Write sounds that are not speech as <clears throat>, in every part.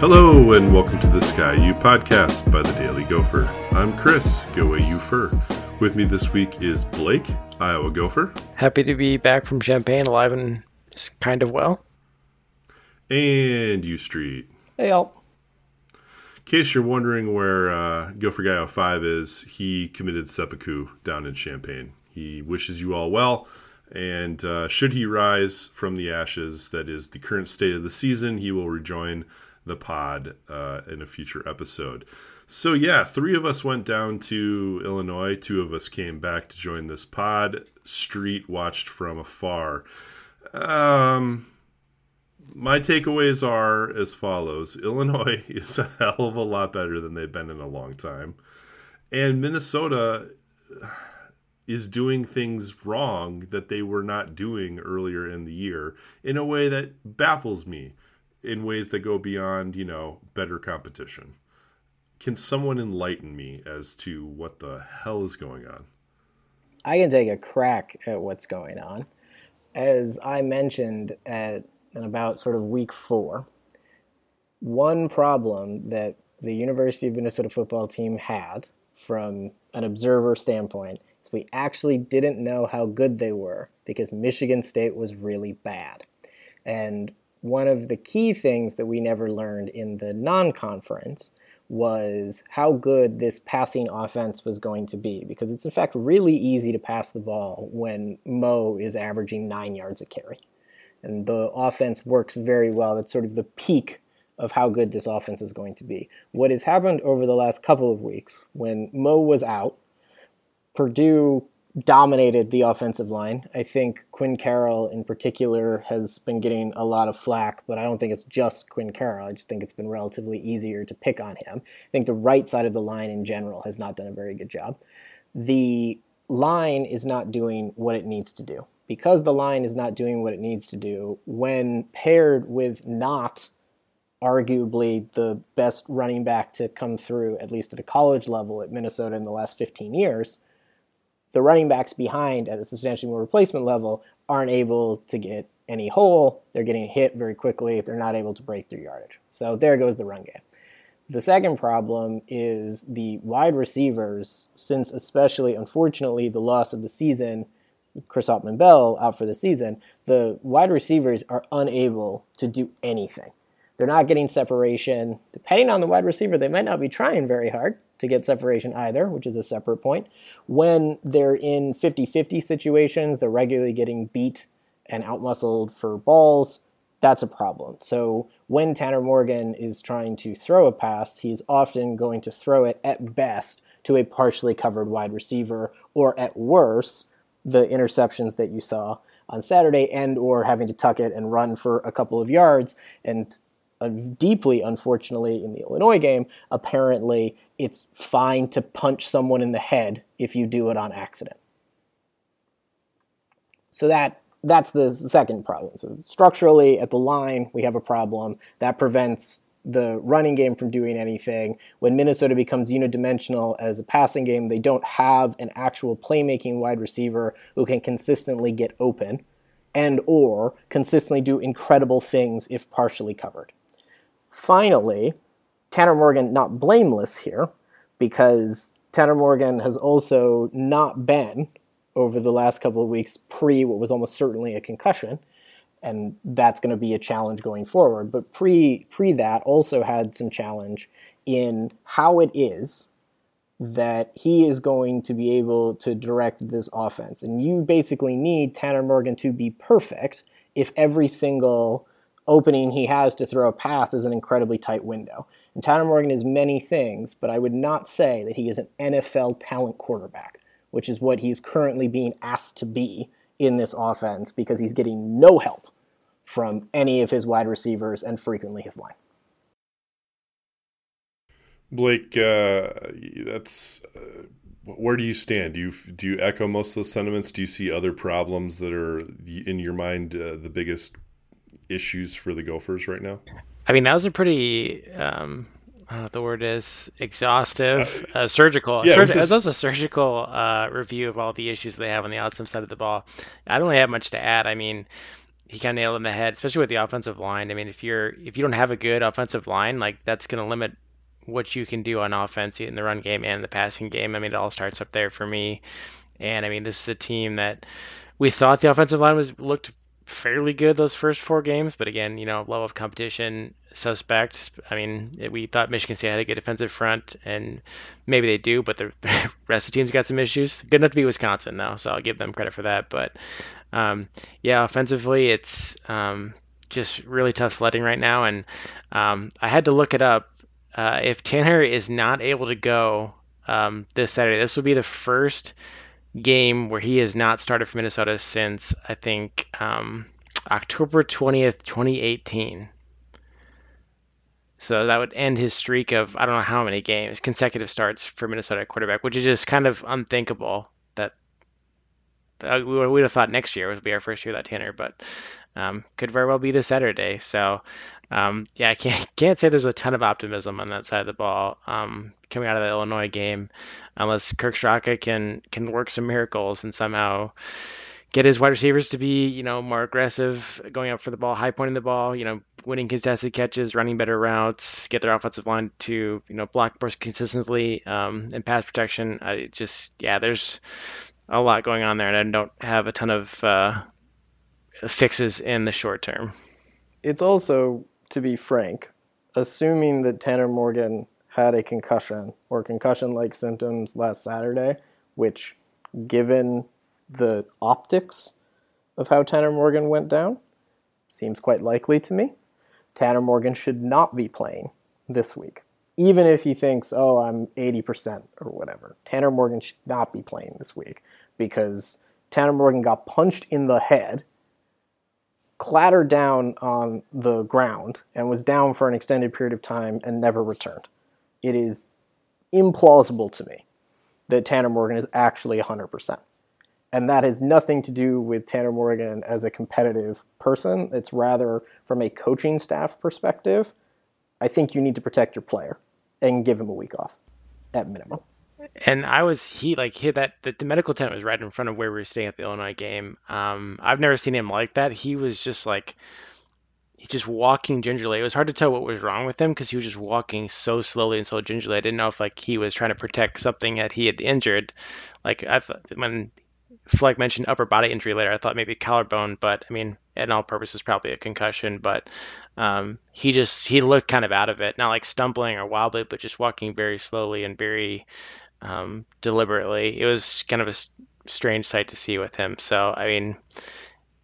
Hello and welcome to the Sky U podcast by the Daily Gopher. I'm Chris, Go Away U Fur. With me this week is Blake, Iowa Gopher, Happy to be back from Champaign, alive and kind of well. and U Street. Hey, all. In case you're wondering where uh, Gopher Guy 05 is, he committed seppuku down in Champaign. He wishes you all well, and uh, should he rise from the ashes, that is the current state of the season, he will rejoin the pod uh, in a future episode. So, yeah, three of us went down to Illinois. Two of us came back to join this pod. Street watched from afar. Um, my takeaways are as follows <laughs> Illinois is a hell of a lot better than they've been in a long time. And Minnesota is doing things wrong that they were not doing earlier in the year in a way that baffles me in ways that go beyond, you know, better competition. Can someone enlighten me as to what the hell is going on? I can take a crack at what's going on. As I mentioned at in about sort of week four, one problem that the University of Minnesota football team had from an observer standpoint is we actually didn't know how good they were because Michigan State was really bad. And one of the key things that we never learned in the non conference was how good this passing offense was going to be because it's in fact really easy to pass the ball when Mo is averaging nine yards a carry. And the offense works very well. That's sort of the peak of how good this offense is going to be. What has happened over the last couple of weeks when Mo was out, Purdue dominated the offensive line. I think Quinn Carroll in particular has been getting a lot of flack, but I don't think it's just Quinn Carroll. I just think it's been relatively easier to pick on him. I think the right side of the line in general has not done a very good job. The line is not doing what it needs to do. Because the line is not doing what it needs to do, when paired with not arguably the best running back to come through, at least at a college level at Minnesota in the last 15 years, the running backs behind at a substantially more replacement level aren't able to get any hole. They're getting hit very quickly. If they're not able to break through yardage. So there goes the run game. The second problem is the wide receivers, since especially unfortunately the loss of the season, Chris Autman-Bell out for the season, the wide receivers are unable to do anything. They're not getting separation. Depending on the wide receiver, they might not be trying very hard to get separation either, which is a separate point. When they're in 50 50 situations, they're regularly getting beat and outmuscled for balls. That's a problem. So when Tanner Morgan is trying to throw a pass, he's often going to throw it at best to a partially covered wide receiver, or at worst, the interceptions that you saw on Saturday, and or having to tuck it and run for a couple of yards. And deeply unfortunately in the Illinois game, apparently it's fine to punch someone in the head if you do it on accident. So that that's the second problem. So structurally at the line, we have a problem that prevents the running game from doing anything. When Minnesota becomes unidimensional as a passing game, they don't have an actual playmaking wide receiver who can consistently get open and or consistently do incredible things if partially covered. Finally, Tanner Morgan not blameless here because Tanner Morgan has also not been over the last couple of weeks pre what was almost certainly a concussion and that's going to be a challenge going forward. But pre pre that also had some challenge in how it is that he is going to be able to direct this offense. And you basically need Tanner Morgan to be perfect if every single opening he has to throw a pass is an incredibly tight window. And Tanner Morgan is many things, but I would not say that he is an NFL talent quarterback, which is what he's currently being asked to be in this offense because he's getting no help from any of his wide receivers and frequently his line. Blake, uh, that's uh, where do you stand? Do you do you echo most of those sentiments? Do you see other problems that are in your mind uh, the biggest issues for the Gophers right now? I mean, that was a pretty um, I don't know what the word is exhaustive, uh, uh, surgical. yeah, Surg- just- that was a surgical uh, review of all the issues they have on the outside side of the ball. I don't really have much to add. I mean, he kind of nailed it in the head, especially with the offensive line. I mean, if you're if you don't have a good offensive line, like that's going to limit what you can do on offense in the run game and the passing game. I mean, it all starts up there for me. And I mean, this is a team that we thought the offensive line was looked fairly good those first four games, but again, you know, level of competition suspect. I mean, we thought Michigan State had a good defensive front, and maybe they do, but the <laughs> rest of the team's got some issues. Good enough to be Wisconsin, though, so I'll give them credit for that. But um, yeah, offensively, it's um, just really tough sledding right now, and um, I had to look it up. Uh, if Tanner is not able to go um, this Saturday, this will be the first game where he has not started for Minnesota since I think um, October 20th, 2018. So that would end his streak of I don't know how many games, consecutive starts for Minnesota quarterback, which is just kind of unthinkable. That uh, we would have thought next year would be our first year without Tanner, but um, could very well be this Saturday. So um, yeah, I can't <laughs> can't say there's a ton of optimism on that side of the ball um, coming out of the Illinois game, unless Kirk Ciarrocca can can work some miracles and somehow get his wide receivers to be you know more aggressive, going up for the ball, high pointing the ball, you know, winning contested catches, running better routes, get their offensive line to you know block more consistently um, and pass protection. I just yeah, there's a lot going on there, and I don't have a ton of uh, fixes in the short term. It's also, to be frank, assuming that Tanner Morgan had a concussion or concussion like symptoms last Saturday, which, given the optics of how Tanner Morgan went down, seems quite likely to me. Tanner Morgan should not be playing this week. Even if he thinks, oh, I'm 80% or whatever, Tanner Morgan should not be playing this week because Tanner Morgan got punched in the head clattered down on the ground and was down for an extended period of time and never returned. It is implausible to me that Tanner Morgan is actually 100%. And that has nothing to do with Tanner Morgan as a competitive person. It's rather from a coaching staff perspective. I think you need to protect your player and give him a week off at minimum. And I was he like he that the, the medical tent was right in front of where we were staying at the Illinois game. Um, I've never seen him like that. He was just like he just walking gingerly. It was hard to tell what was wrong with him because he was just walking so slowly and so gingerly. I didn't know if like he was trying to protect something that he had injured. Like I thought when Fleck mentioned upper body injury later, I thought maybe collarbone, but I mean, in all purposes, probably a concussion. But um, he just he looked kind of out of it, not like stumbling or wildly, but just walking very slowly and very um, deliberately. It was kind of a strange sight to see with him. So I mean,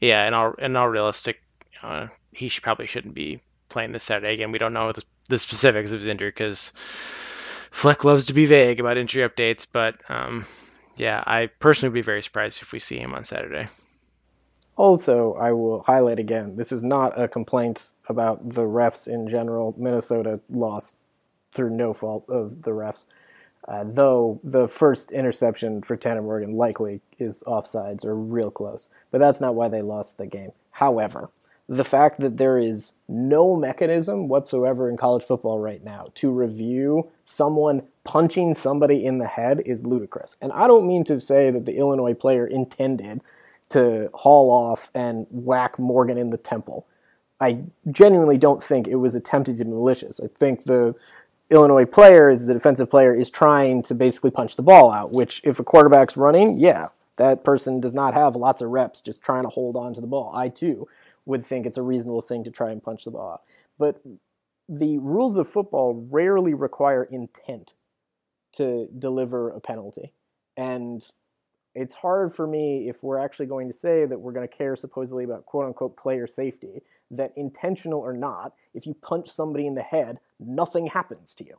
yeah, in all in all realistic, uh, he should, probably shouldn't be playing this Saturday again. We don't know the, the specifics of his injury because Fleck loves to be vague about injury updates. But um, yeah, I personally would be very surprised if we see him on Saturday. Also, I will highlight again this is not a complaint about the refs in general. Minnesota lost through no fault of the refs. Uh, though the first interception for Tanner Morgan likely is offsides or real close. But that's not why they lost the game. However, the fact that there is no mechanism whatsoever in college football right now to review someone punching somebody in the head is ludicrous. And I don't mean to say that the Illinois player intended to haul off and whack Morgan in the temple. I genuinely don't think it was attempted to be malicious. I think the Illinois player, is the defensive player, is trying to basically punch the ball out, which if a quarterback's running, yeah, that person does not have lots of reps just trying to hold on to the ball. I too would think it's a reasonable thing to try and punch the ball out. But the rules of football rarely require intent to deliver a penalty. And it's hard for me if we're actually going to say that we're going to care supposedly about quote unquote player safety that intentional or not, if you punch somebody in the head, nothing happens to you.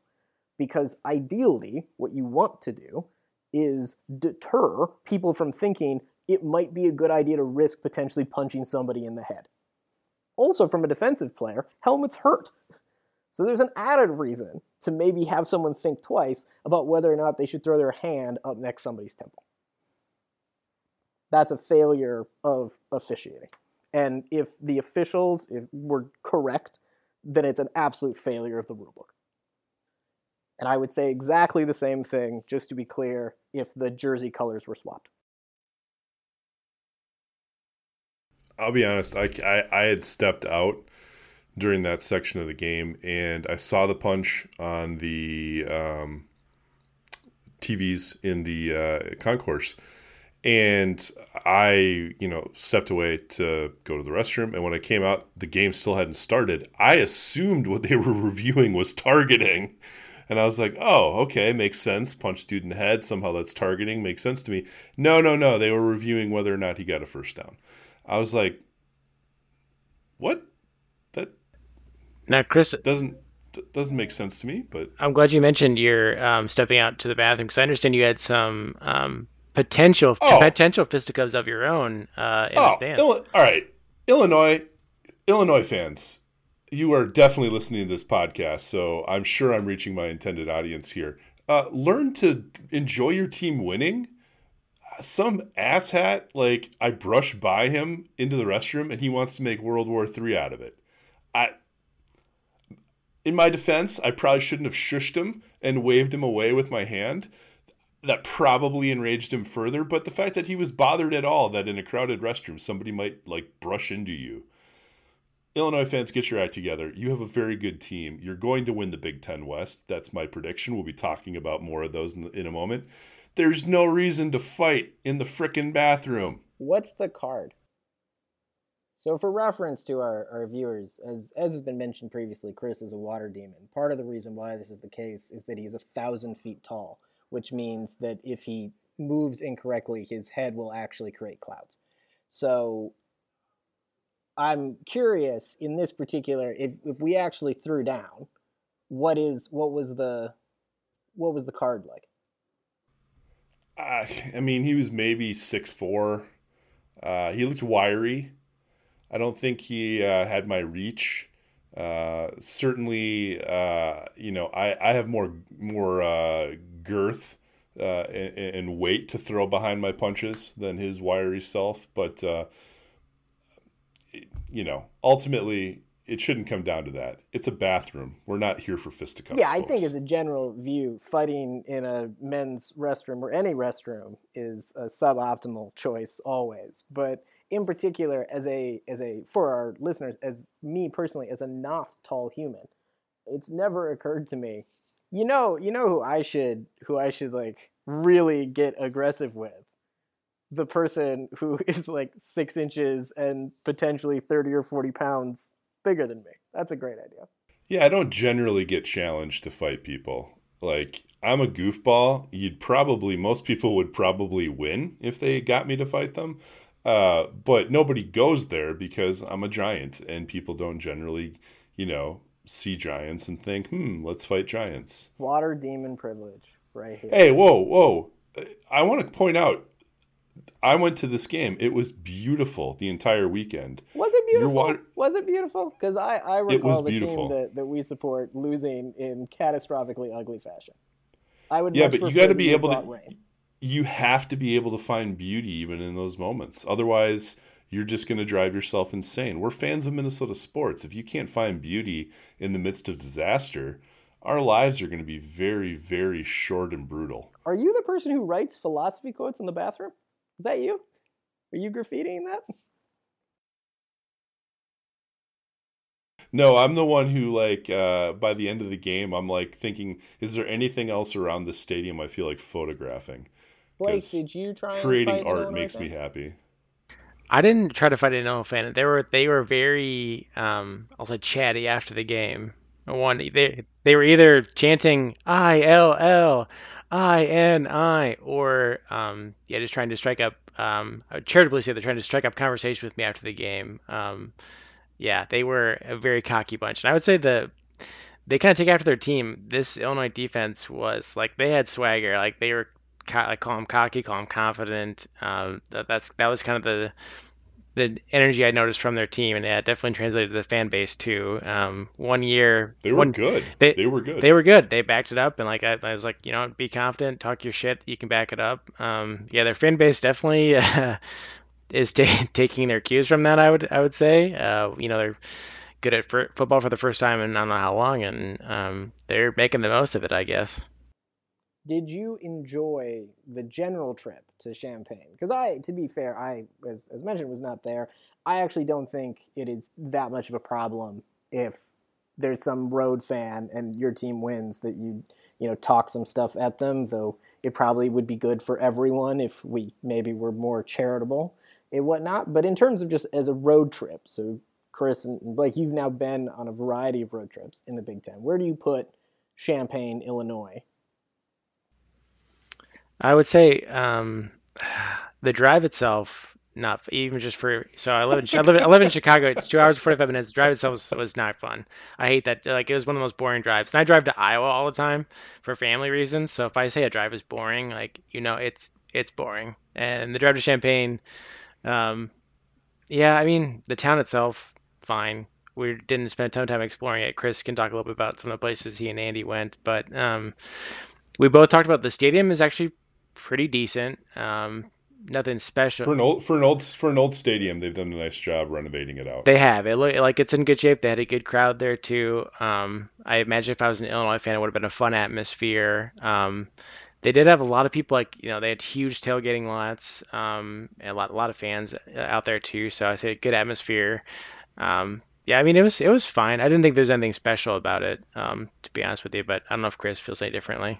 Because ideally, what you want to do is deter people from thinking it might be a good idea to risk potentially punching somebody in the head. Also, from a defensive player, helmets hurt. So there's an added reason to maybe have someone think twice about whether or not they should throw their hand up next somebody's temple. That's a failure of officiating. And if the officials if were correct, then it's an absolute failure of the rulebook. And I would say exactly the same thing, just to be clear, if the jersey colors were swapped. I'll be honest. I, I, I, had stepped out during that section of the game, and I saw the punch on the um, TVs in the uh, concourse, and I, you know, stepped away to go to the restroom. And when I came out, the game still hadn't started. I assumed what they <laughs> were reviewing was targeting. And I was like, oh, okay, makes sense. Punch dude in the head. Somehow that's targeting. Makes sense to me. No, no, no. They were reviewing whether or not he got a first down. I was like, what? That now, Chris doesn't doesn't make sense to me. But I'm glad you mentioned your um, stepping out to the bathroom because I understand you had some um, potential oh. potential fisticuffs of your own uh, in oh, advance. all right, Illinois, Illinois fans, you are definitely listening to this podcast, so I'm sure I'm reaching my intended audience here. Uh, learn to enjoy your team winning. Some asshat, like I brush by him into the restroom, and he wants to make World War III out of it. I, in my defense, I probably shouldn't have shushed him and waved him away with my hand. That probably enraged him further. But the fact that he was bothered at all that in a crowded restroom somebody might like brush into you Illinois fans, get your act together. You have a very good team. You're going to win the Big Ten West. That's my prediction. We'll be talking about more of those in, in a moment. There's no reason to fight in the frickin' bathroom. What's the card? So, for reference to our, our viewers, as, as has been mentioned previously, Chris is a water demon. Part of the reason why this is the case is that he's a thousand feet tall, which means that if he moves incorrectly, his head will actually create clouds. So, I'm curious in this particular if if we actually threw down, what is what was the what was the card like? Uh, I mean, he was maybe six four. Uh, he looked wiry. I don't think he uh, had my reach. Uh, certainly, uh, you know, I, I have more more uh, girth and, and, weight to throw behind my punches than his wiry self, but you know, ultimately it shouldn't come down to that. It's a bathroom. We're not here for fisticuffs. Yeah, I folks. think as a general view, fighting in a men's restroom or any restroom is a suboptimal choice always. But in particular, as a as a for our listeners, as me personally, as a not tall human, it's never occurred to me. You know, you know who I should who I should like really get aggressive with the person <laughs> who is like six inches and potentially 30 or 40 pounds bigger than me. That's a great idea. Yeah, I don't generally get challenged to fight people. Like, I'm a goofball. You'd probably, most people would probably win if they got me to fight them. Uh, but nobody goes there because I'm a giant and people don't generally, you know, see giants and think, hmm, let's fight giants. Water demon privilege right here. Hey, whoa, whoa. I want to point out I went to this game. It was beautiful the entire weekend. Was it beautiful? Water... Was it beautiful? Because I, I recall the team that, that we support losing in catastrophically ugly fashion. I would yeah, but you got to be able to. Rain. You have to be able to find beauty even in those moments. Otherwise, you're just going to drive yourself insane. We're fans of Minnesota sports. If you can't find beauty in the midst of disaster, our lives are going to be very, very short and brutal. Are you the person who writes philosophy quotes in the bathroom? Is that you? Are you graffitiing that? No, I'm the one who like uh, by the end of the game, I'm like thinking, is there anything else around the stadium I feel like photographing? Blake, did you try creating art makes me happy. I didn't try to fight an Illinois fan. They were they were very um, also chatty after the game. One they they were either chanting I L L I N I, or um, yeah, just trying to strike up. Um, I would charitably say they're trying to strike up conversation with me after the game. Um, yeah, they were a very cocky bunch. And I would say the they kind of take after their team. This Illinois defense was like they had swagger. Like they were I call them cocky, call them confident. Um, that, that's that was kind of the the energy I noticed from their team, and yeah, it definitely translated to the fan base too. Um, one year they were one, good. They, they were good. They were good. They backed it up, and like I, I was like, you know, be confident, talk your shit, you can back it up. Um, yeah, their fan base definitely uh, <laughs> is t- <laughs> taking their cues from that. I would I would say, uh, you know, they're good at f- football for the first time and I don't know how long, and um, they're making the most of it, I guess did you enjoy the general trip to Champaign? Because I, to be fair, I, as, as mentioned, was not there. I actually don't think it is that much of a problem if there's some road fan and your team wins that you, you know, talk some stuff at them. Though it probably would be good for everyone if we maybe were more charitable and whatnot. But in terms of just as a road trip, so Chris and Blake, you've now been on a variety of road trips in the Big Ten. Where do you put Champaign, Illinois I would say um, <sighs> the drive itself, not even just for. So I live in I live, I live in Chicago. It's two hours and forty five minutes. The drive itself was, was not fun. I hate that. Like it was one of the most boring drives. And I drive to Iowa all the time for family reasons. So if I say a drive is boring, like you know, it's it's boring. And the drive to Champaign, um, yeah, I mean the town itself, fine. We didn't spend a ton of time exploring it. Chris can talk a little bit about some of the places he and Andy went, but um, we both talked about the stadium is actually pretty decent. Um, nothing special for an old for an old for an old stadium. They've done a nice job renovating it out. They have. It look like it's in good shape. They had a good crowd there too. Um, I imagine if I was an Illinois fan, it would have been a fun atmosphere. Um, they did have a lot of people, like you know, they had huge tailgating lots, um, and a lot, a lot of fans out there too. So I say good atmosphere. Um, yeah, I mean it was it was fine. I didn't think there was anything special about it, um, to be honest with you. But I don't know if Chris feels any differently.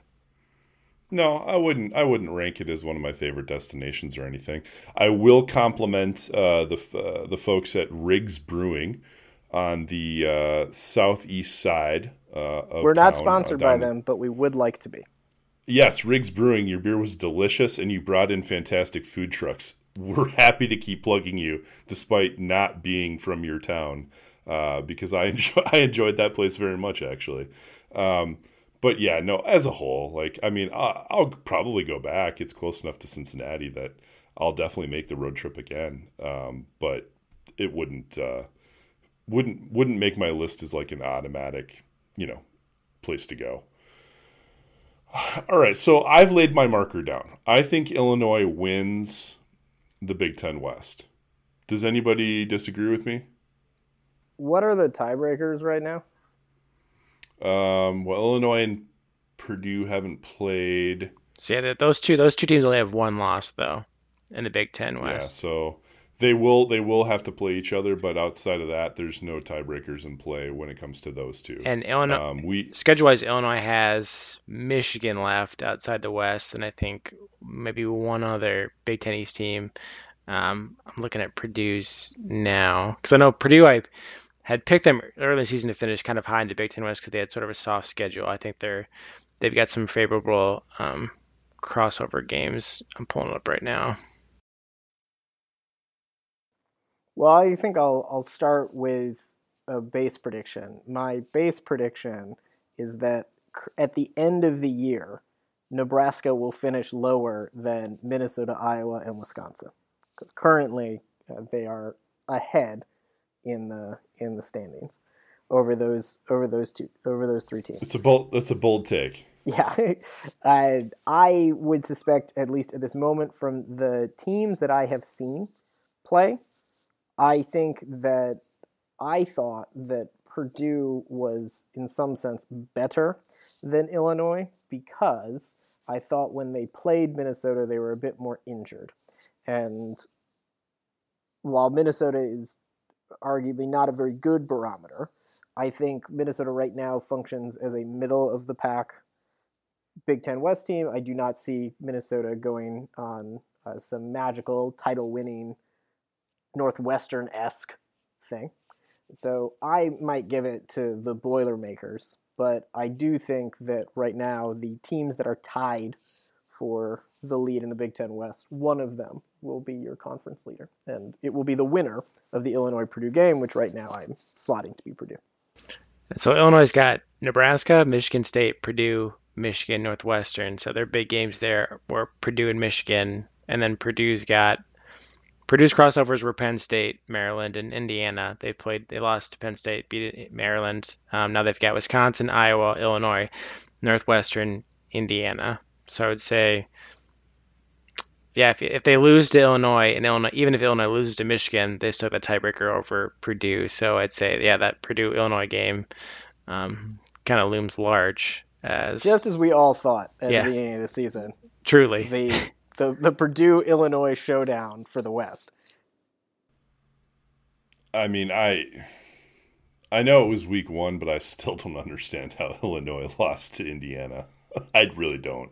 No, I wouldn't. I wouldn't rank it as one of my favorite destinations or anything. I will compliment uh, the uh, the folks at Riggs Brewing on the uh, southeast side. Uh, of the We're not town, uh, sponsored by them, but we would like to be. Yes, Riggs Brewing. Your beer was delicious, and you brought in fantastic food trucks. We're happy to keep plugging you, despite not being from your town, uh, because I enjoy <laughs> I enjoyed that place very much actually. Um, but yeah, no, as a whole, like, I mean, I'll, I'll, probably go back. It's close enough to Cincinnati that I'll definitely make the road trip again. Um, but it wouldn't, uh, wouldn't, wouldn't make my list as like an automatic, you know, place to go. <sighs> All right. So I've laid my marker down. I think Illinois wins the Big Ten West. Does anybody disagree with me? What are the tiebreakers right now? Um, well, Illinois and Purdue haven't played. So yeah, those two those two teams only have one loss though in the Big Ten. West. Yeah, so they will they will have to play each other, but outside of that, there's no tiebreakers in play when it comes to those two. And Illinois, um, we schedule wise, Illinois has Michigan left outside the West, and I think maybe one other Big Ten East team. Um, I'm looking at Purdue's now because I know Purdue. I had picked them early season to finish kind of high in the Big Ten West because they had sort of a soft schedule. I think they're they've got some favorable um, crossover games. I'm pulling up right now. Well, I think I'll I'll start with a base prediction. My base prediction is that at the end of the year, Nebraska will finish lower than Minnesota, Iowa, and Wisconsin. Because currently uh, they are ahead in the in the standings over those over those two over those three teams. It's a bold. That's a bold take. Yeah, <laughs> I I would suspect at least at this moment from the teams that I have seen play, I think that I thought that Purdue was in some sense better than Illinois because I thought when they played Minnesota they were a bit more injured, and while Minnesota is arguably not a very good barometer. I think Minnesota right now functions as a middle of the pack Big Ten West team. I do not see Minnesota going on uh, some magical title winning Northwestern esque thing. So I might give it to the Boilermakers, but I do think that right now the teams that are tied for the lead in the Big Ten West. One of them will be your conference leader, and it will be the winner of the Illinois Purdue game, which right now I'm slotting to be Purdue. So Illinois got Nebraska, Michigan State, Purdue, Michigan, Northwestern. So their big games there were Purdue and Michigan, and then Purdue's got Purdue's crossovers were Penn State, Maryland, and Indiana. They played, they lost to Penn State, beat Maryland. Um, now they've got Wisconsin, Iowa, Illinois, Northwestern, Indiana. So I would say, yeah, if, if they lose to Illinois and Illinois, even if Illinois loses to Michigan, they still have a tiebreaker over Purdue. So I'd say, yeah, that Purdue Illinois game um, kind of looms large as Just as we all thought at Yeah. the beginning of the season, truly. the the, the Purdue Illinois showdown for the West. I mean, I I know it was week one, but I still don't <laughs> understand how Illinois <laughs> lost to Indiana. I really don't.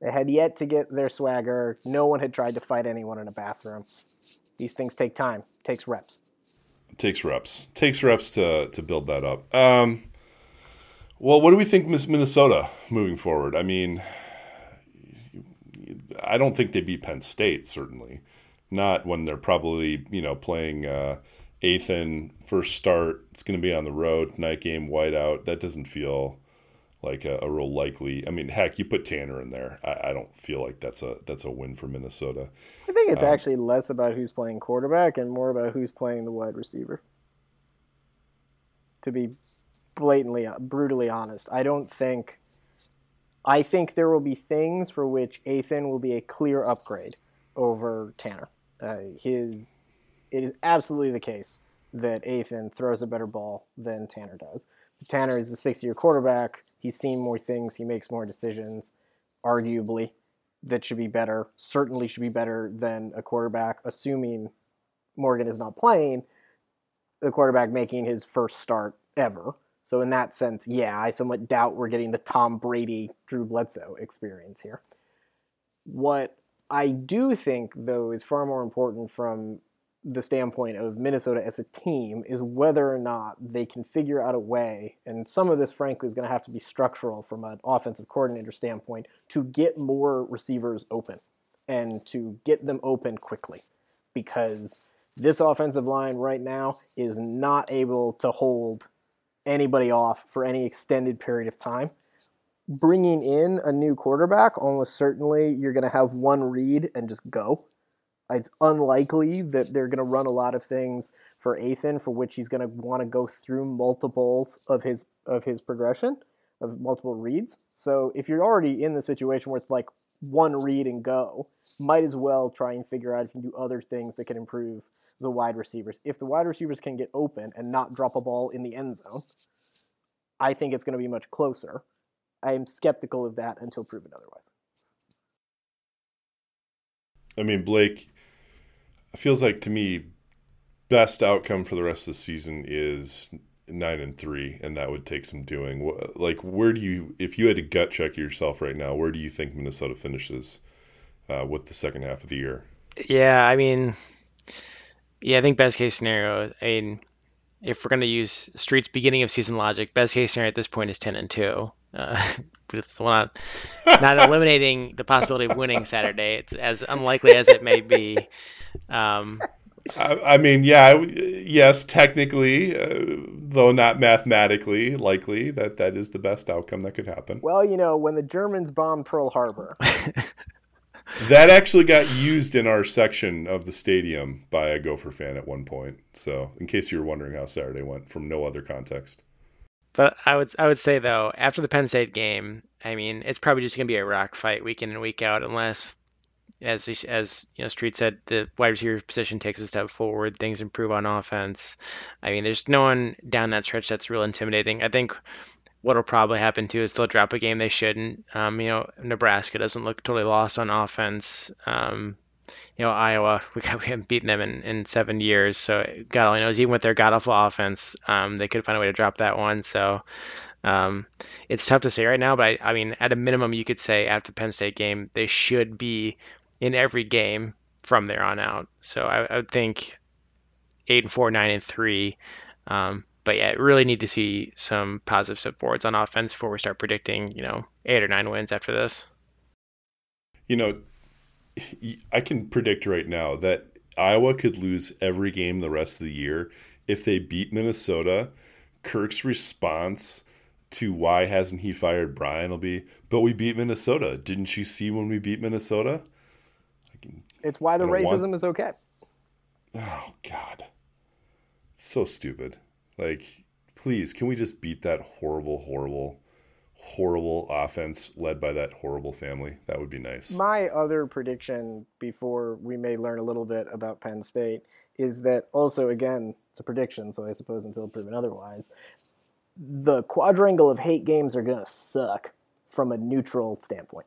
They had yet to get their swagger. No one had tried to fight anyone in a bathroom. These things take time, takes reps. Takes reps. takes reps to to build that up. Um, well, what do we think, Miss Minnesota, moving forward? I mean, I don't think they beat Penn State. Certainly, not when they're probably you know playing uh, first start. It's going to be on the road night game whiteout. That doesn't feel like a, a real likely. I mean, heck, you put Tanner in there. I, I don't feel like that's a that's a win for Minnesota. I think it's actually less about who's playing quarterback and more about who's playing the wide receiver. To be blatantly, brutally honest, I don't think. I think there will be things for which Athan will be a clear upgrade over Tanner. Uh, his, it is absolutely the case that Athan throws a better ball than Tanner does. Tanner is a six-year quarterback. He's seen more things. He makes more decisions. Arguably, that should be better. Certainly should be better than a quarterback, assuming Morgan is not playing. The quarterback making his first start ever. So in that sense, yeah, I somewhat doubt we're getting the Tom Brady, Drew Bledsoe experience here. What I do think, though, is far more important from the standpoint of Minnesota as a team is whether or not they can figure out a way, and some of this, frankly, is going to have to be structural from an offensive coordinator standpoint, to get more receivers open and to get them open quickly. Because this offensive line right now is not able to hold anybody off for any extended period of time. Bringing in a new quarterback, almost certainly you're going to have one read and just go it's unlikely that they're going to run a lot of things for Athan for which he's going to want to go through multiples of his of his progression of multiple reads. So if you're already in the situation where it's like one read and go, might as well try and figure out if you can do other things that can improve the wide receivers. If the wide receivers can get open and not drop a ball in the end zone, I think it's going to be much closer. I am skeptical of that until proven otherwise. I mean, Blake, feels like to me, best outcome for the rest of the season is nine and three, and that would take some doing. Like, where do you, if you had to gut check yourself right now, where do you think Minnesota finishes uh, with the second half of the year? Yeah, I mean, yeah, I think best case scenario, I mean, if we're going to use Street's beginning of season logic, best case scenario at this point is 10 and 2. Uh, <laughs> with not, not <laughs> eliminating the possibility of winning Saturday. It's as unlikely as it may be. Um, I, I mean, yeah, yes, technically, uh, though not mathematically likely, that that is the best outcome that could happen. Well, you know, when the Germans bombed Pearl Harbor, <laughs> <laughs> That actually got used in our section of the stadium by a Gopher fan at one point. So, in case you were wondering how Saturday went from no other context. But I would I would say though, after the Penn State game, I mean, it's probably just going to be a rock fight week in and week out, unless, as as you know, Street said, the wide receiver position takes a step forward, things improve on offense. I mean, there's no one down that stretch that's real intimidating. I think what'll probably happen too is they'll drop a game they shouldn't. Um, you know, Nebraska doesn't look totally lost on offense. Um, you know, Iowa, <laughs> we, got, we haven't beaten them in, in seven years. So God only knows, even with their god awful offense, um, they could find a way to drop that one. So um, it's tough to say right now, but I, I mean, at a minimum, you could say after the Penn State game, they should be in every game from there on out. So I, I would think eight and four, nine and three. Um, but yeah, really need to see some positive step forwards on offense before we start predicting, you know, eight or nine wins after this. you know, I can predict right now that Iowa could lose every game the rest of the year if they beat Minnesota. Kirk's response to why hasn't he fired Brian will be, but we beat Minnesota. Didn't you see when we beat Minnesota? It's why the racism want- is okay. Oh God, so stupid. Like, please, can we just beat that horrible, horrible, horrible offense led by that horrible family? That would be nice. My other prediction before we may learn a little bit about Penn State is that also again it's a prediction, so I suppose until proven otherwise, the quadrangle of hate games are gonna suck from a neutral standpoint.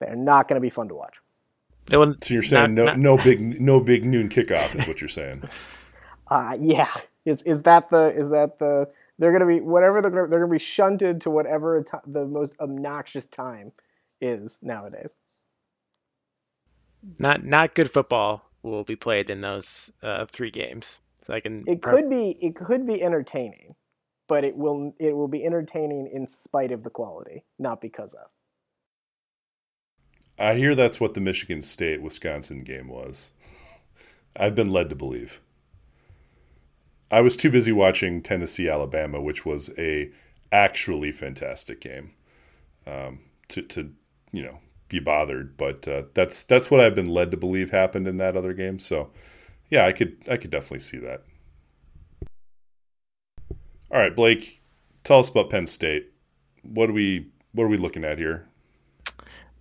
They're not gonna be fun to watch. So you're saying not- no, not- no big, no big noon kickoff is what you're saying. <laughs> Uh, yeah, is is that the is that the they're gonna be whatever they're gonna, they're gonna be shunted to whatever a ti- the most obnoxious time is nowadays. not not good football will be played in those uh, three games. So I can It could be it could be entertaining, but it will it will be entertaining in spite of the quality, not because of. I hear that's what the Michigan State Wisconsin game was. I've been led to believe. I was too busy watching Tennessee Alabama, which was a actually fantastic game, um, to to you know be bothered. But uh, that's that's what I've been led to believe happened in that other game. So yeah, I could I could definitely see that. All right, Blake, tell us about Penn State. What are we what are we looking at here?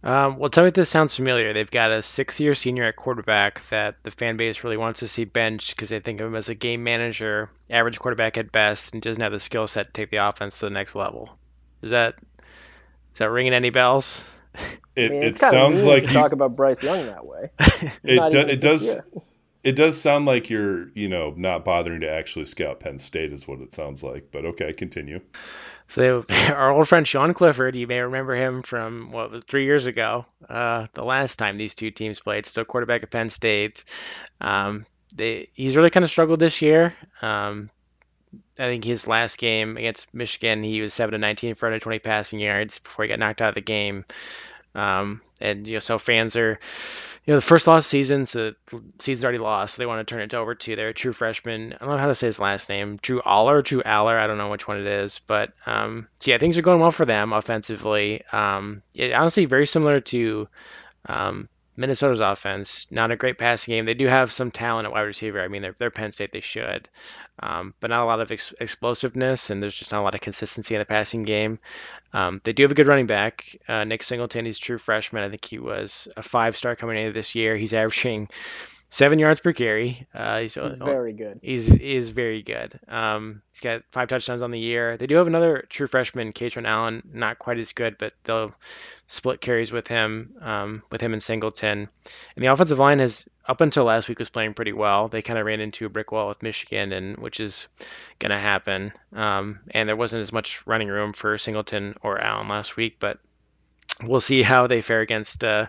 Um, well, tell me if this sounds familiar. They've got a six-year senior at quarterback that the fan base really wants to see bench because they think of him as a game manager, average quarterback at best, and doesn't have the skill set to take the offense to the next level. Is that is that ringing any bells? It, I mean, it it's kind sounds mean like to you, talk about Bryce Young that way. <laughs> it, do, it does year. it does sound like you're you know not bothering to actually scout Penn State is what it sounds like. But okay, continue. So <laughs> our old friend Sean Clifford, you may remember him from what was three years ago, uh, the last time these two teams played. Still quarterback at Penn State. Um, they he's really kind of struggled this year. Um, I think his last game against Michigan, he was seven to 19 for 120 passing yards before he got knocked out of the game. Um, and you know, so fans are, you know, the first loss of season, so season's already lost. So they want to turn it over to their true freshman. I don't know how to say his last name, Drew Allar, Drew Allar. I don't know which one it is, but um, so yeah, things are going well for them offensively. Um, it honestly very similar to um, Minnesota's offense. Not a great passing game. They do have some talent at wide receiver. I mean, they're, they're Penn State. They should. Um, but not a lot of ex- explosiveness, and there's just not a lot of consistency in the passing game. Um, they do have a good running back, uh, Nick Singleton. He's true freshman. I think he was a five-star coming into this year. He's averaging seven yards per carry. Uh, he's, He's very good. He's is very good. Um, he's got five touchdowns on the year. They do have another true freshman, Kaytron Allen, not quite as good, but they'll split carries with him, um, with him and Singleton. And the offensive line has, up until last week, was playing pretty well. They kind of ran into a brick wall with Michigan, and which is going to happen. Um, and there wasn't as much running room for Singleton or Allen last week, but we'll see how they fare against. Uh,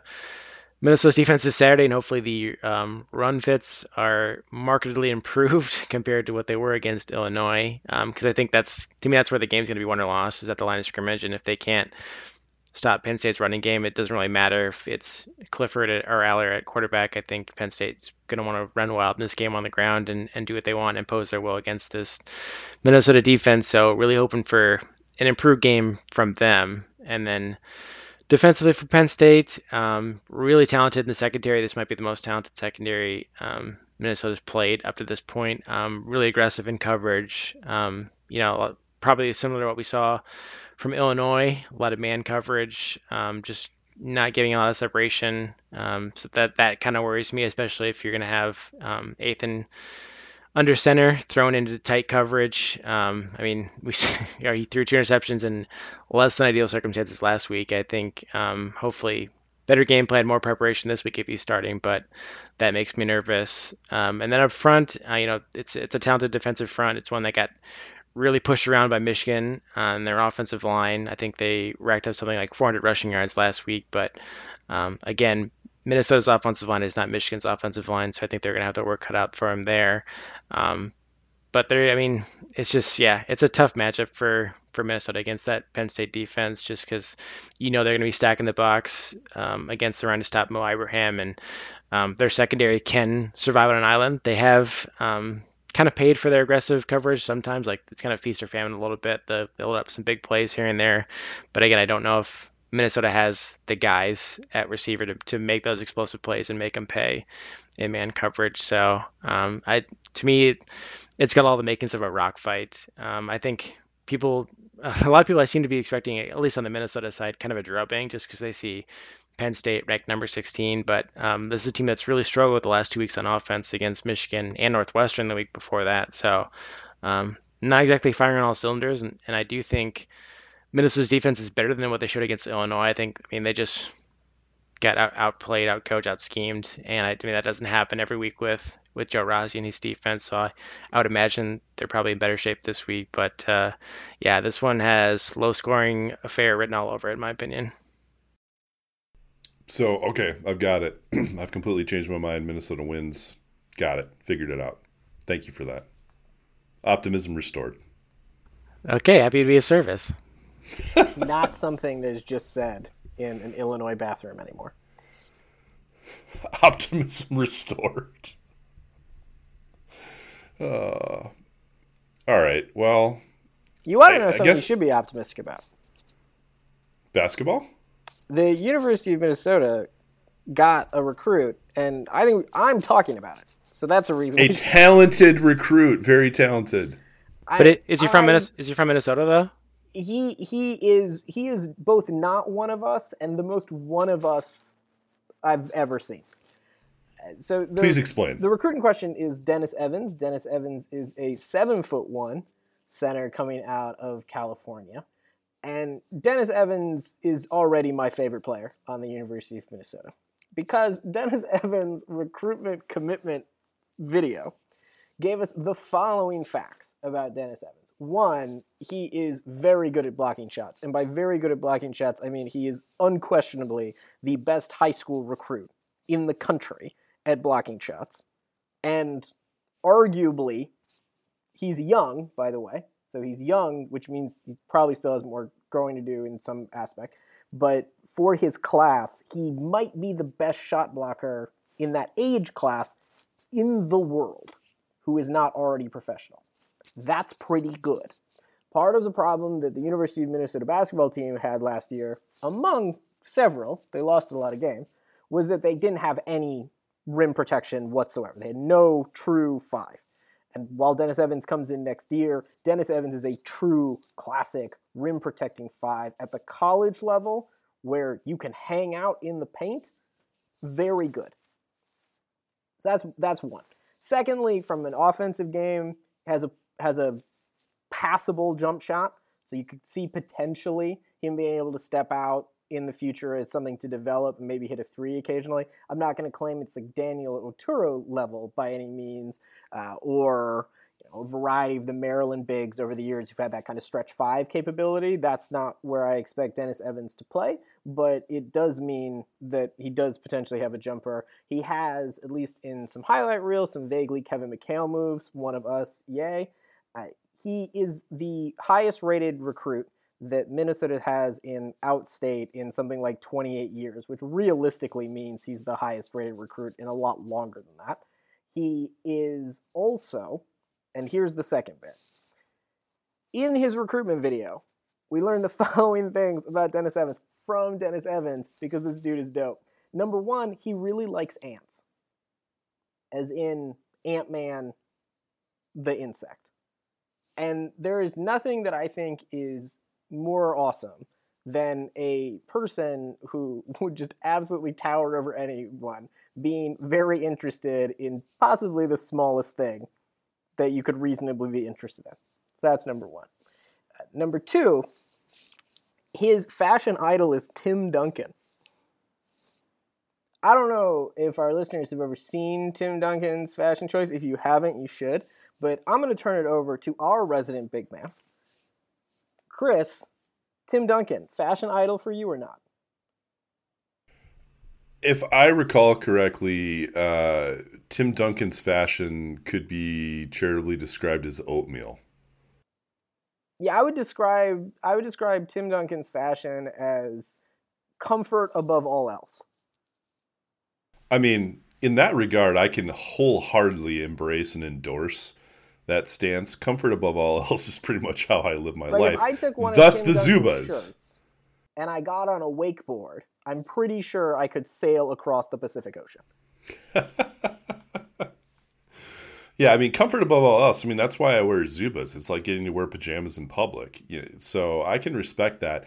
Minnesota's defense this Saturday, and hopefully the um, run fits are markedly <laughs> improved compared to what they were against Illinois. Because I think that's to me that's where the game's going to be won or lost is at the line of scrimmage, and if they can't stop Penn State's running game, it doesn't really matter if it's Clifford or Allar at quarterback. I think Penn State's going to want to run wild in this game on the ground and, and do what they want, and impose their will against this Minnesota defense. So really hoping for an improved game from them, and then defensively for Penn State, um, really talented in the secondary. This might be the most talented secondary um, Minnesota's played up to this point. Um, really aggressive in coverage. Um, you know, probably similar to what we saw from Illinois. A lot of man coverage, um, just not giving a lot of separation. Um, so that that kind of worries me, especially if you're going to have Athan under center, thrown into tight coverage. Um, I mean, we <laughs> you know, he threw two interceptions in less than ideal circumstances last week. I think um, hopefully better game plan, more preparation this week if he's starting, but that makes me nervous. Um, and then up front, uh, you know, it's it's a talented defensive front. It's one that got really pushed around by Michigan on their offensive line. I think they racked up something like 400 rushing yards last week, but um, again, Minnesota's offensive line is not Michigan's offensive line, so I think they're going to have their work cut out for them there. Um, but there, I mean, it's just yeah, it's a tough matchup for for Minnesota against that Penn State defense, just because you know they're going to be stacking the box um, against the run to stop Mo Ibrahim, and um, their secondary can survive on an island. They have um, kind of paid for their aggressive coverage sometimes, like it's kind of feast or famine a little bit. The, they'll let up some big plays here and there, but again, I don't know if Minnesota has the guys at receiver to, to make those explosive plays and make them pay in man coverage. So um, I to me, it's got all the makings of a rock fight. Um, I think people, <laughs> a lot of people, I seem to be expecting, at least on the Minnesota side, kind of a drubbing just because they see Penn State ranked number 16. But um, this is a team that's really struggled the last two weeks on offense against Michigan and Northwestern the week before that. So um, not exactly firing on all cylinders. And, and I do think Minnesota's defense is better than what they showed against Illinois. I think, I mean, they just got out, outplayed, outcoached, out schemed, and I, I mean that doesn't happen every week with with Joe Rossi and his defense. So I, I would imagine they're probably in better shape this week. But uh, yeah, this one has low scoring affair written all over it, in my opinion. So okay, I've got it. <clears throat> I've completely changed my mind. Minnesota wins. Got it. Figured it out. Thank you for that. Optimism restored. Okay, happy to be of service. <laughs> Not something that is just said in an Illinois bathroom anymore. Optimism restored. Uh, all right. Well, You want to I- know I something you guess- should be optimistic about. basketball. The University of Minnesota got a recruit, and I think I'm talking about it. So that's a reason. A <laughs> talented recruit, very talented. I- But it, is he from I- Minnesota? Is he from Minnesota though? He he is he is both not one of us and the most one of us I've ever seen. So the, Please explain. The recruiting question is Dennis Evans. Dennis Evans is a seven foot one center coming out of California, and Dennis Evans is already my favorite player on the University of Minnesota because Dennis <laughs> Evans' recruitment commitment video gave us the following facts about Dennis Evans. One, he is very good at blocking shots. And by very good at blocking shots, I mean he is unquestionably the best high school recruit in the country at blocking shots. And arguably, he's young, by the way. So he's young, which means he probably still has more growing to do in some aspect. But for his class, he might be the best shot blocker in that age class in the world who is not already professional. That's pretty good. Part of the problem that the University of Minnesota basketball team had last year, among several, they lost a lot of games, was that they didn't have any rim protection whatsoever. They had no true five. And while Dennis Evans comes in next year, Dennis Evans is a true classic rim protecting five at the college level where you can hang out in the paint. Very good. So that's that's one. Secondly, from an offensive game, has a has a passable jump shot. So you could see potentially him being able to step out in the future as something to develop and maybe hit a three occasionally. I'm not going to claim it's like Daniel Oturu level by any means, uh, or you know, a variety of the Maryland bigs over the years who've had that kind of stretch five capability. That's not where I expect Dennis Evans to play, but it does mean that he does potentially have a jumper. He has, at least in some highlight reels, some vaguely Kevin McHale moves. One of us, yay. He is the highest rated recruit that Minnesota has in outstate in something like 28 years, which realistically means he's the highest rated recruit in a lot longer than that. He is also, and here's the second bit. In his recruitment video, we learned the <laughs> following things about Dennis Evans from Dennis Evans because this dude is dope. Number one, he really likes ants, as in Ant Man, the insect. And there is nothing that I think is more awesome than a person who <laughs> would just absolutely tower over anyone being very interested in possibly the smallest thing that you could reasonably be interested in. So that's number one. Uh, number two, his fashion idol is Tim Duncan. I don't know if our listeners have ever seen Tim Duncan's fashion choice. If you haven't, you should. But I'm going to turn it over to our resident big man, Chris. Tim Duncan, fashion idol for you or not? If I recall correctly, uh, Tim Duncan's fashion could be charitably described as oatmeal. Yeah, I would describe I would describe Tim Duncan's fashion as comfort above all else. I mean, in that regard, I can wholeheartedly embrace and endorse that stance. Comfort above all <laughs> else is pretty much how I live my Like life. I took one Thus of the Zubaz. shirts and I got on a wakeboard, I'm pretty sure I could sail across the Pacific Ocean. <laughs> Yeah, I mean, comfort above all else. I mean, that's why I wear Zubaz. It's like getting to wear pajamas in public. So I can respect that.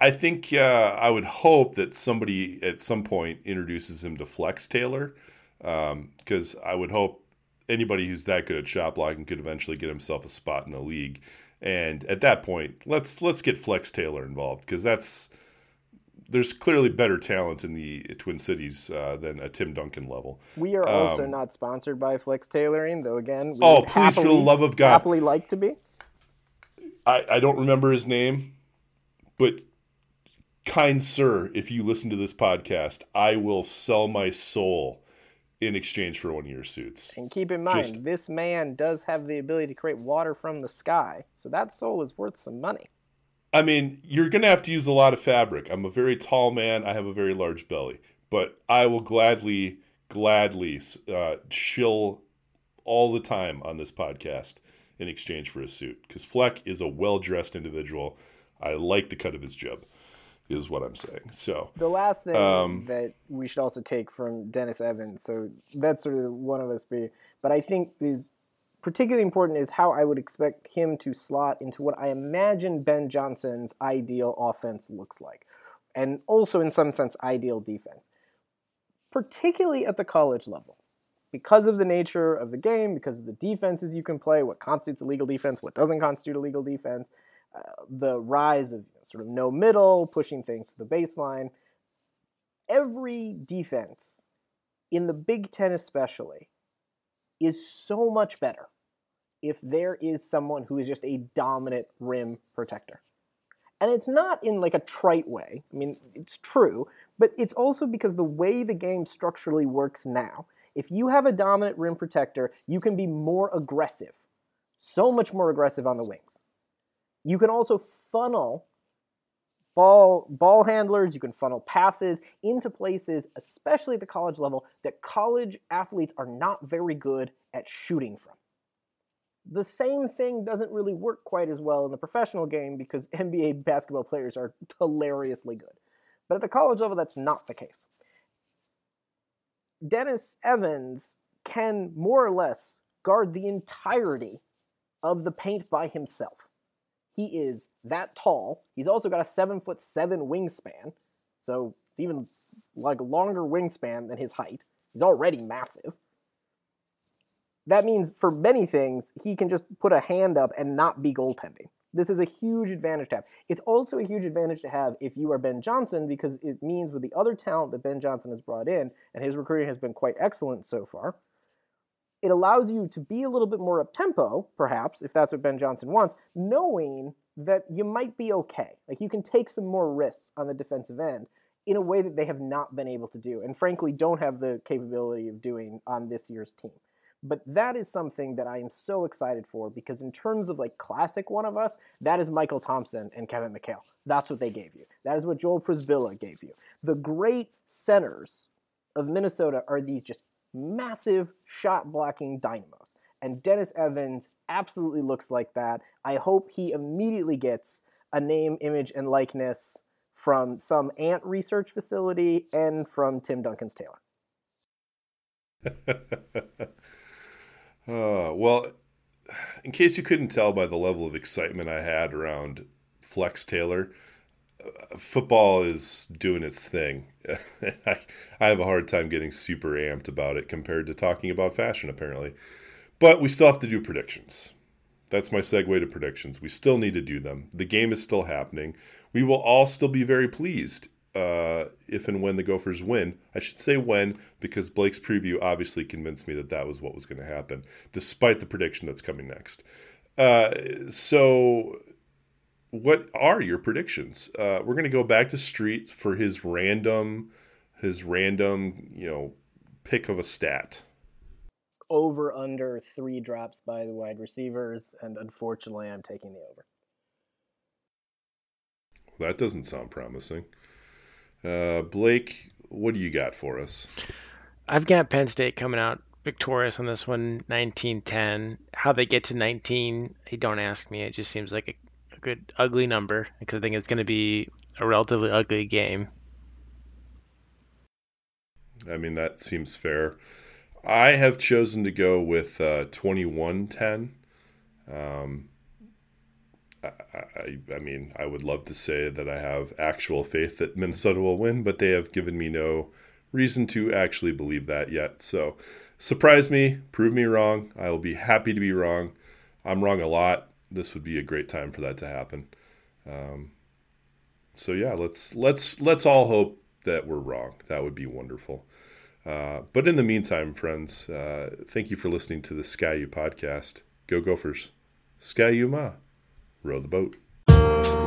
I- think uh, I would hope that somebody at some point introduces him to Fleck's tailor, because I would hope anybody who's that good at shot blocking could eventually get himself a spot in the league. And at that point, let's let's get Fleck's tailor involved because that's there's clearly better talent in the Twin Cities uh, than a Tim Duncan level. We are also Um, not sponsored by Flex Tailoring, though. Again, we Oh, please, for the love of God. happily like to be. I, I don't remember his name, but kind sir, if you listen to this podcast, I will sell my soul in exchange for one of your suits. And keep in mind, Just- this man does have the ability to create water from the sky, so that soul is worth some money. I mean, you're going to have to use a lot of fabric. I'm a very tall man. I have a very large belly, but I will gladly, gladly uh, chill all the time on this podcast in exchange for a suit because Fleck is a well dressed individual. I like the cut of his jib, is what I'm saying. So, The last thing Um, that we should also take from Dennis Evans, so that's sort of one of us be, but I think is particularly important is how I would expect him to slot into what I imagine Ben Johnson's ideal offense looks like, and also in some sense ideal defense, particularly at the college level. Because of the nature of the game, because of the defenses you can play, what constitutes a legal defense, what doesn't constitute a legal defense, uh, the rise of sort of no middle, pushing things to the baseline. Every defense, in the Big Ten especially, is so much better if there is someone who is just a dominant rim protector. And it's not in like a trite way. I mean, it's true, but it's also because the way the game structurally works now, if you have a dominant rim protector, you can be more aggressive. So much more aggressive on the wings. You can also funnel ball ball handlers, you can funnel passes into places, especially at the college level, that college athletes are not very good at shooting from. The same thing doesn't really work quite as well in the professional game because <laughs> NBA basketball players are hilariously good. But at the college level, that's not the case. Dennis Evans can more or less guard the entirety of the paint by himself. He is that tall. He's also got a seven foot seven wingspan, so even like longer wingspan than his height. He's already massive. That means for many things, he can just put a hand up and not be goaltending. This is a huge advantage to have. It's also a huge advantage to have if you are Ben Johnson because it means with the other talent that Ben Johnson has brought in, and his recruiting has been quite excellent so far, it allows you to be a little bit more up tempo, perhaps, if that's what Ben Johnson wants, knowing that you might be okay. Like you can take some more risks on the defensive end in a way that they have not been able to do, and frankly, don't have the capability of doing on this year's team. But that is something that I am so excited for because, in terms of like classic one of us, that is Mychal Thompson and Kevin McHale. That's what they gave you. That is what Joel Przybilla gave you. The great centers of Minnesota are these just massive shot blocking dynamos. And Dennis Evans absolutely looks like that. I hope he immediately gets a name, image, and likeness from some ant research facility and from Tim Duncan's Taylor. <laughs> Uh, well, in case you couldn't tell by the level of excitement I had around Fleck's tailor, football is doing its thing. <laughs> I, I have a hard time getting super amped about it compared to talking about fashion, apparently. But we still have to do predictions. That's my segue to predictions. We still need to do them. The game is still happening. We will all still be very pleased uh, if and when the Gophers win. I should say when, because Blake's preview obviously convinced me that that was what was going to happen, despite the prediction that's coming next. Uh, so, what are your predictions? Uh, we're going to go back to Street for his random, his random, you know, pick of a stat. Over under three drops by the wide receivers, and unfortunately, I'm taking the over. Well, That doesn't sound promising. Uh, Blake, what do you got for us? I've got Penn State coming out victorious on this one, 1910. How they get to 19, hey, don't ask me. It just seems like a, a good, ugly number because I think it's going to be a relatively ugly game. I mean, that seems fair. I have chosen to go with uh, 21 10. Um, I, I mean, I would love to say that I have actual faith that Minnesota will win, but they have given me no reason to actually believe that yet. So, surprise me, prove me wrong. I will be happy to be wrong. I'm wrong a lot. This would be a great time for that to happen. Um, so yeah, let's let's let's all hope that we're wrong. That would be wonderful. Uh, but in the meantime, friends, uh, thank you for listening to the Ski U podcast. Go Gophers. Ski-U-Mah row the boat.